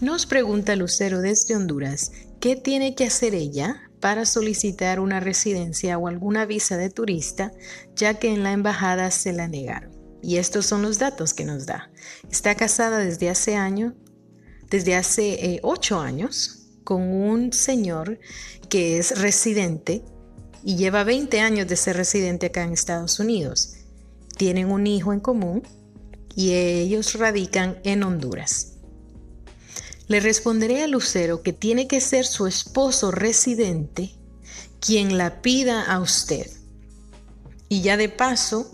Nos pregunta Lucero desde Honduras, ¿qué tiene que hacer ella para solicitar una residencia o alguna visa de turista, ya que en la embajada se la negaron? Y estos son los datos que nos da. Está casada desde hace año, desde hace eh, ocho años, con un señor que es residente y lleva 20 años de ser residente acá en Estados Unidos. Tienen un hijo en común y ellos radican en Honduras. Le responderé a Lucero que tiene que ser su esposo residente quien la pida a usted. Y ya de paso,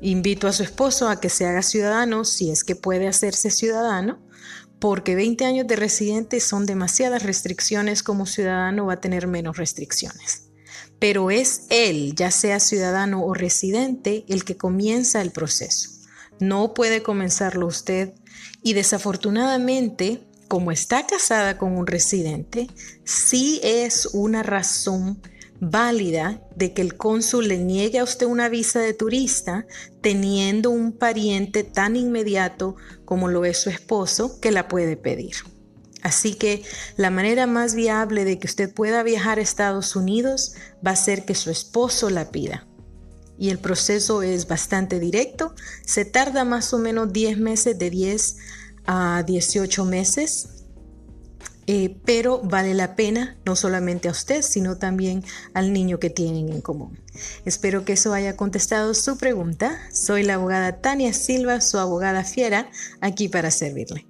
invito a su esposo a que se haga ciudadano si es que puede hacerse ciudadano, porque 20 años de residente son demasiadas restricciones, como ciudadano va a tener menos restricciones. Pero es él, ya sea ciudadano o residente, el que comienza el proceso. No puede comenzarlo usted y desafortunadamente como está casada con un residente, sí es una razón válida de que el cónsul le niegue a usted una visa de turista teniendo un pariente tan inmediato como lo es su esposo que la puede pedir. Así que la manera más viable de que usted pueda viajar a Estados Unidos va a ser que su esposo la pida. Y el proceso es bastante directo, se tarda más o menos 10 meses de 10 a 18 meses, eh, pero vale la pena no solamente a usted, sino también al niño que tienen en común. Espero que eso haya contestado su pregunta. Soy la abogada Tania Silva, su abogada fiera, aquí para servirle.